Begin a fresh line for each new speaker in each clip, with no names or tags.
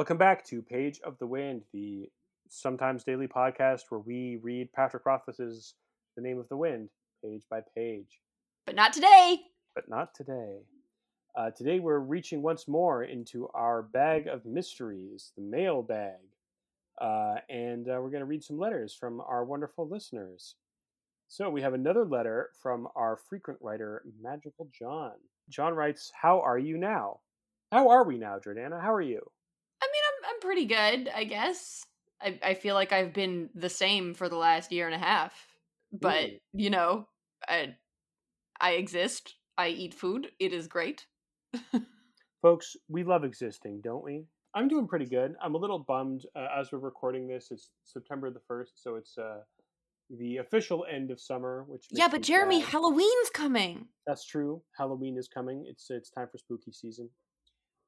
Welcome back to Page of the Wind, the sometimes daily podcast where we read Patrick Rothfuss's The Name of the Wind, page by page.
But not today.
But not today. Uh, today we're reaching once more into our bag of mysteries, the mail bag. Uh, and uh, we're going to read some letters from our wonderful listeners. So we have another letter from our frequent writer, Magical John. John writes, How are you now? How are we now, Jordana? How are you?
Pretty good, I guess. I I feel like I've been the same for the last year and a half. But,
Ooh.
you know, I I exist. I eat food. It is great.
Folks, we love existing, don't we? I'm doing pretty good. I'm a little bummed uh, as we're recording this. It's September the 1st, so it's uh, the official end of summer, which
yeah, but Jeremy,
sad.
Halloween's coming.
That's true. Halloween is coming. It's it's time for spooky season.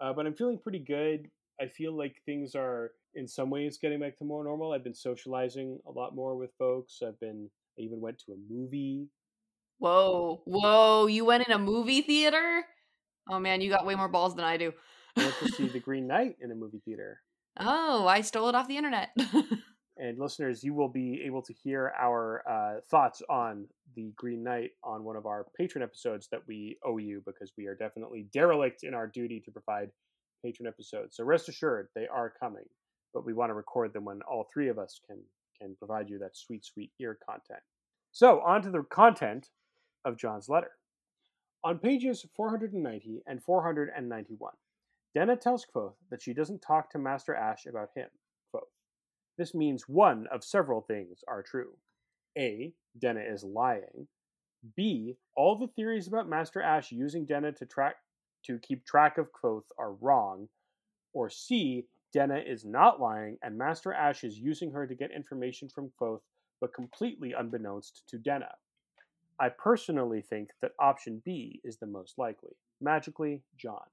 Uh, but I'm feeling pretty good. I feel like things are in some ways getting back to more normal. I've been socializing a lot more with folks. I've been I even went to a movie.
Whoa, whoa! You went in a movie theater? Oh man, you got way more balls than I do.
I went to see The Green Knight in a movie theater.
oh, I stole it off the internet.
And listeners, you will be able to hear our uh, thoughts on the Green Knight on one of our patron episodes that we owe you because we are definitely derelict in our duty to provide patron episodes. So rest assured, they are coming, but we want to record them when all three of us can can provide you that sweet, sweet ear content. So on to the content of John's letter. On pages 490 and 491, Denna tells Kvothe that she doesn't talk to Master Ash about him. Kvothe. This means one of several things are true. A. Denna is lying. B. All the theories about Master Ash using Denna to track to keep track of Kvothe are wrong. Or C. Denna is not lying and Master Ash is using her to get information from Kvothe, but completely unbeknownst to Denna. I personally think that option B is the most likely. Magically, John.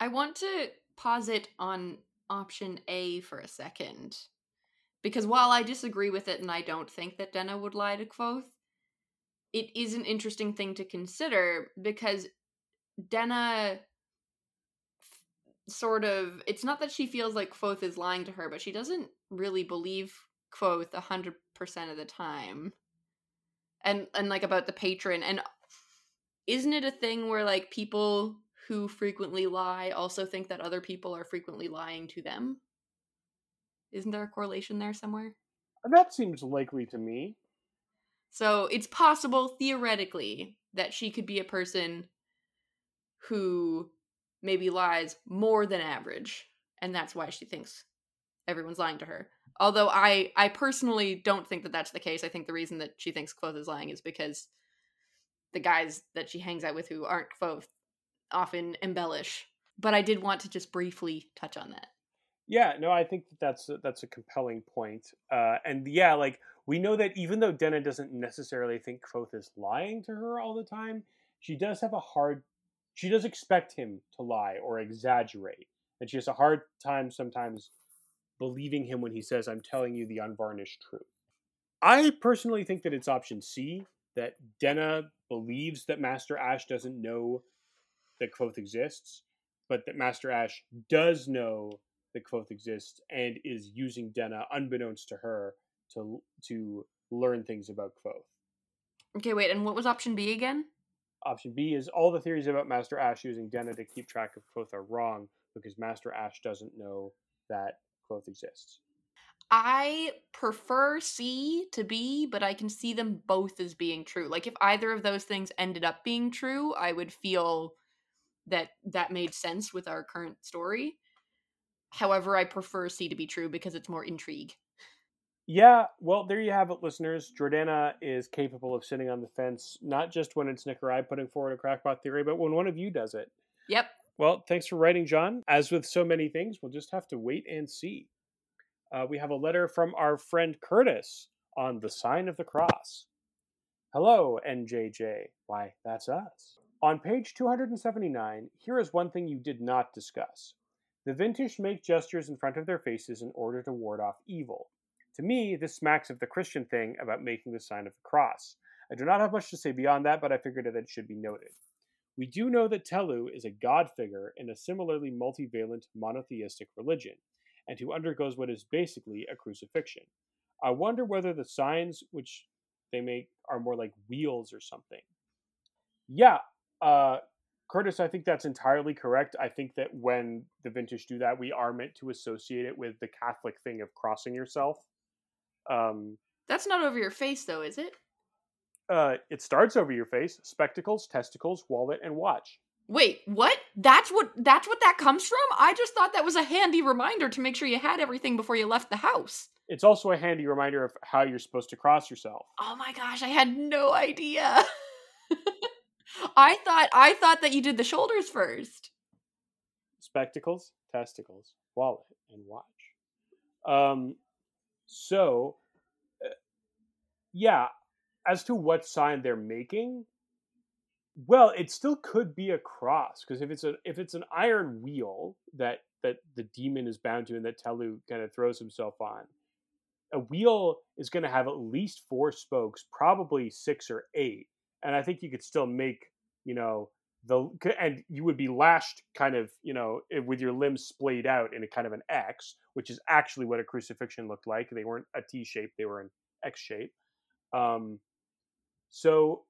I want to pause it on option A for a second. Because while I disagree with it and I don't think that Denna would lie to Kvothe, it is an interesting thing to consider because Denna sort of it's not that she feels like Kvothe is lying to her, but she doesn't really believe Kvothe a 100% of the time. And and like about the patron and isn't it a thing where like people who frequently lie also think that other people are frequently lying to them? Isn't there a correlation there somewhere?
That seems likely to me.
So it's possible, theoretically, that she could be a person who maybe lies more than average, and that's why she thinks everyone's lying to her. Although I, I personally don't think that that's the case. I think the reason that she thinks Kvothe is lying is because the guys that she hangs out with who aren't Kvothe often embellish. But I did want to just briefly touch on that.
Yeah, no, I think that that's a, that's a compelling point. Uh, and yeah, like we know that even though Denna doesn't necessarily think Kvothe is lying to her all the time, she does have a hard. She does expect him to lie or exaggerate, and she has a hard time sometimes believing him when he says, "I'm telling you the unvarnished truth." I personally think that it's option C that Denna believes that Master Ash doesn't know that Kvothe exists, but that Master Ash does know that Kvothe exists and is using Denna, unbeknownst to her, to to learn things about Kvothe.
Okay, wait, and what was option B again?
Option B is all the theories about Master Ash using Denna to keep track of Kvothe are wrong because Master Ash doesn't know that Kvothe exists.
I prefer C to B, but I can see them both as being true. Like if either of those things ended up being true, I would feel that that made sense with our current story. However, I prefer C to be true because it's more intrigue.
Yeah, well, there you have it, listeners. Jordana is capable of sitting on the fence, not just when it's Nick or I putting forward a crackpot theory, but when one of you does it.
Yep.
Well, thanks for writing, John. As with so many things, we'll just have to wait and see. Uh, we have a letter from our friend Curtis on the sign of the cross. Hello, NJJ. Why, that's us. On page 279, here is one thing you did not discuss. The Vintish make gestures in front of their faces in order to ward off evil. To me, this smacks of the Christian thing about making the sign of the cross. I do not have much to say beyond that, but I figured that it should be noted. We do know that Tehlu is a god figure in a similarly multivalent monotheistic religion, and who undergoes what is basically a crucifixion. I wonder whether the signs which they make are more like wheels or something. Yeah, uh, Curtis, I think that's entirely correct. I think that when the Vintish do that, we are meant to associate it with the Catholic thing of crossing yourself. Um,
That's not over your face, though, is it?
uh, it starts over your face: spectacles, testicles, wallet, and watch.
Wait, what? That's what that's what that comes from? I just thought that was a handy reminder to make sure you had everything before you left the house.
It's also a handy reminder of how you're supposed to cross yourself.
Oh my gosh, I had no idea. I thought I thought that you did the shoulders first.
spectacles, testicles, wallet, and watch. Um, so, uh, yeah, as to what sign they're making, well, it still could be a cross because if it's a if it's an iron wheel that that the demon is bound to and that Tehlu kind of throws himself on, a wheel is going to have at least four spokes, probably six or eight, and I think you could still make you know the and you would be lashed kind of you know eh, with your limbs splayed out in a kind of an X, which is actually what a crucifixion looked like. They weren't a T shape; they were an X shape. Um, so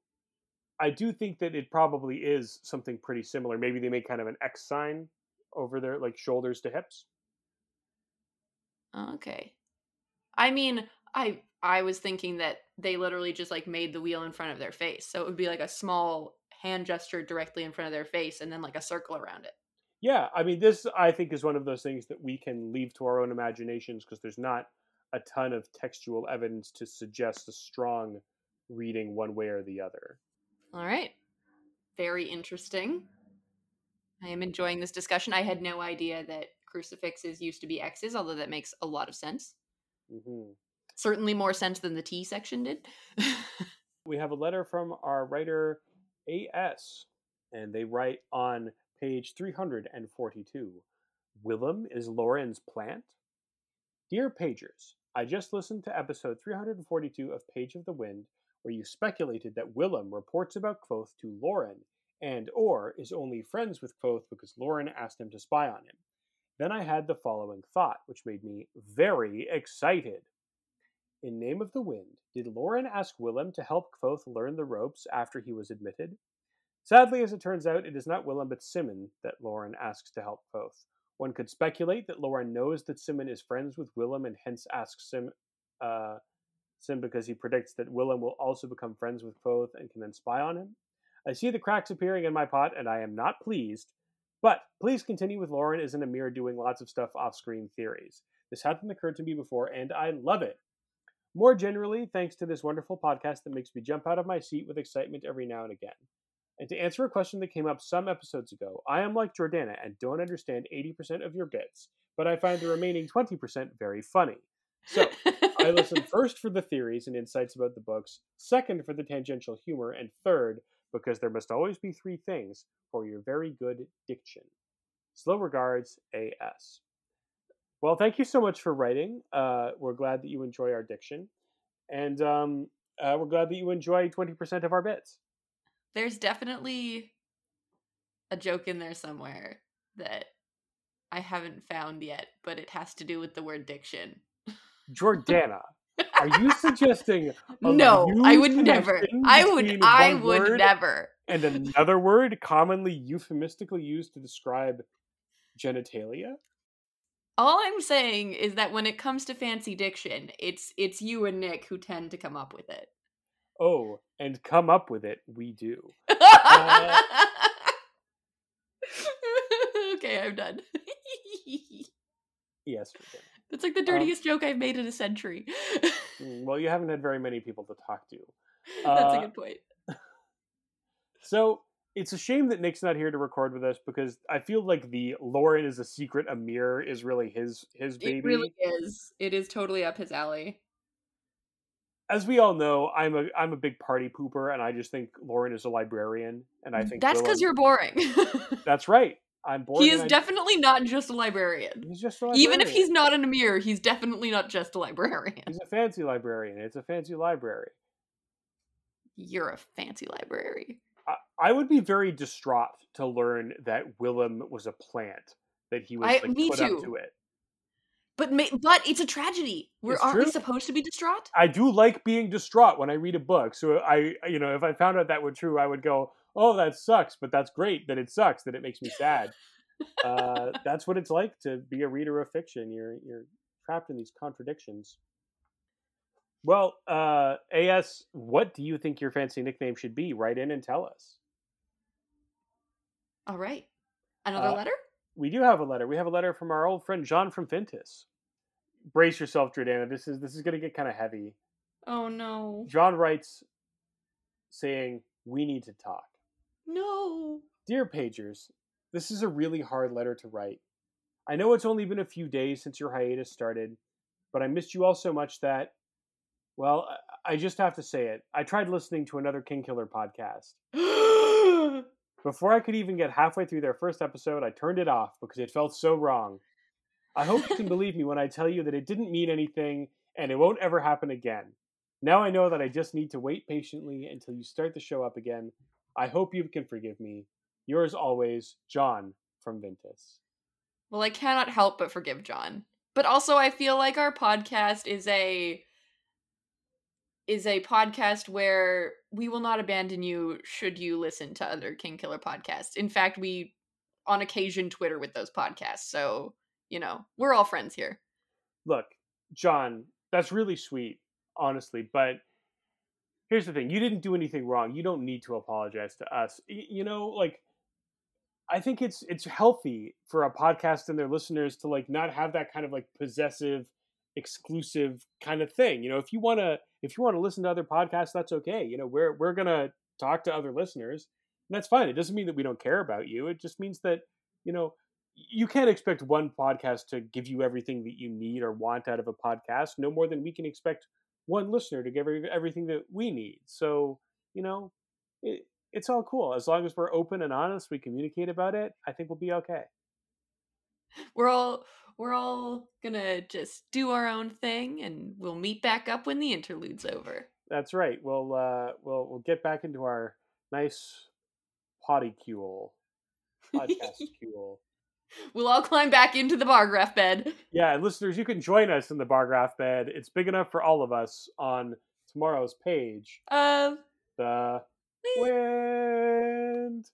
I do think that it probably is something pretty similar. Maybe they make kind of an X sign over their like shoulders to hips.
Okay. I mean, I I was thinking that they literally just like made the wheel in front of their face. So it would be like a small hand gesture directly in front of their face and then like a circle around it.
Yeah, I mean, this I think is one of those things that we can leave to our own imaginations because there's not a ton of textual evidence to suggest a strong reading one way or the other.
All right. Very interesting. I am enjoying this discussion. I had no idea that crucifixes used to be X's, although that makes a lot of sense.
Mm-hmm.
Certainly more sense than the T section did.
We have a letter from our writer AS, and they write on page 342 Wilem is Lorren's plant? Dear Pagers, I just listened to episode 342 of Page of the Wind, where you speculated that Wilem reports about Kvothe to Lorren and or is only friends with Kvothe because Lorren asked him to spy on him. Then I had the following thought, which made me very excited. In Name of the Wind, did Lorren ask Wilem to help Kvothe learn the ropes after he was admitted? Sadly, as it turns out, it is not Wilem but Simmon that Lorren asks to help Kvothe. One could speculate that Lorren knows that Simmon is friends with Wilem and hence asks Sim, uh, Sim because he predicts that Wilem will also become friends with Kvothe and can then spy on him. I see the cracks appearing in my pot and I am not pleased. But please continue with Lorren as a Amyr doing lots of stuff off screen theories. This hadn't occurred to me before and I love it. More generally, thanks to this wonderful podcast that makes me jump out of my seat with excitement every now and again. And to answer a question that came up some episodes ago, I am like Jordana and don't understand 80% of your bits, but I find the remaining 20% very funny. So, I listen first for the theories and insights about the books, second for the tangential humor, and third, because there must always be three things for your very good diction. Slow regards, AS. Well, thank you so much for writing. Uh, we're glad that you enjoy our diction. And um, uh, we're glad that you enjoy 20% of our bits.
There's definitely a joke in there somewhere that I haven't found yet, but it has to do with the word diction.
Jordana, are you suggesting
No, I would never. I would I would never.
and another word commonly euphemistically used to describe genitalia?
All I'm saying is that when it comes to fancy diction, it's it's you and Nick who tend to come up with it.
Oh, and come up with it, we do.
okay, I'm done.
Yes.
That's like the dirtiest joke I've made in a century.
Mm, Well, you haven't had very many people to talk to.
That's a
Uh,
good point.
So it's a shame that Nick's not here to record with us because I feel like the Lorren is a secret Amyr is really his his baby.
It really is. It is totally up his alley.
As we all know, I'm a I'm a big party pooper, and I just think Lorren is a librarian, and I mm, think
That's because you're boring.
That's right. I'm boring.
he is definitely not just a librarian.
He's just a
Even if he's not an Amyr, he's definitely not just a librarian.
he's a fancy librarian. It's a fancy library.
You're a fancy library.
I, I would be very distraught to learn that Wilem was a plant that he was
I-
like,
me
put up to it.
But but it's a tragedy. We're aren't we supposed to be distraught?
I do like being distraught when I read a book. So I, you know, if I found out that were true, I would go, "Oh, that sucks," but that's great that it sucks that it makes me sad. uh, that's what it's like to be a reader of fiction. You're you're trapped in these contradictions. Well, uh, As, what do you think your fancy nickname should be? Write in and tell us.
All right. Another
Uh,
letter?
We do have a letter. We have a letter from our old friend John from Vintas. Brace yourself, Jordana. This is this is going to get kind of heavy.
Oh no.
John writes, saying, "We need to talk."
No.
Dear Pagers, this is a really hard letter to write. I know it's only been a few days since your hiatus started, but I missed you all so much that, well, I- just have to say it. I tried listening to another Kingkiller podcast. Before I could even get halfway through their first episode, I turned it off because it felt so wrong. I hope you can believe me when I tell you that it didn't mean anything and it won't ever happen again. Now I know that I just need to wait patiently until you start the show up again. I hope you can forgive me. Yours always, John from Vintas.
well, I cannot help but forgive John. But also I feel like our podcast is a is a podcast where we will not abandon you should you listen to other Kingkiller podcasts. In fact, we on occasion Twitter with those podcasts. So, you know, we're all friends here.
Look, John, that's really sweet, honestly, but here's the thing you didn't do anything wrong. You don't need to apologize to us. You know, like I think it's it's healthy for a podcast and their listeners to like not have that kind of like possessive exclusive kind of thing. You know, if you want to if you want to listen to other podcasts, that's okay. You know, we're we're to talk to other listeners. And that's fine. It doesn't mean that we don't care about you. It just means that, you know, you can't expect one podcast to give you everything that you need or want out of a podcast no more than we can expect one listener to give everything that we need. So, you know, it, it's all cool. As long as we're open and honest, we communicate about it, I think we'll be okay.
We're all we're all gonna just do our own thing and we'll meet back up when the interlude's over.
That's right. We'll uh we'll we'll get back into our nice potty podycule podcast.
We'll all climb back into the bar graph bed.
Yeah, and listeners, you can join us in the bar graph bed. It's big enough for all of us on tomorrow's page.
Uh
The wind.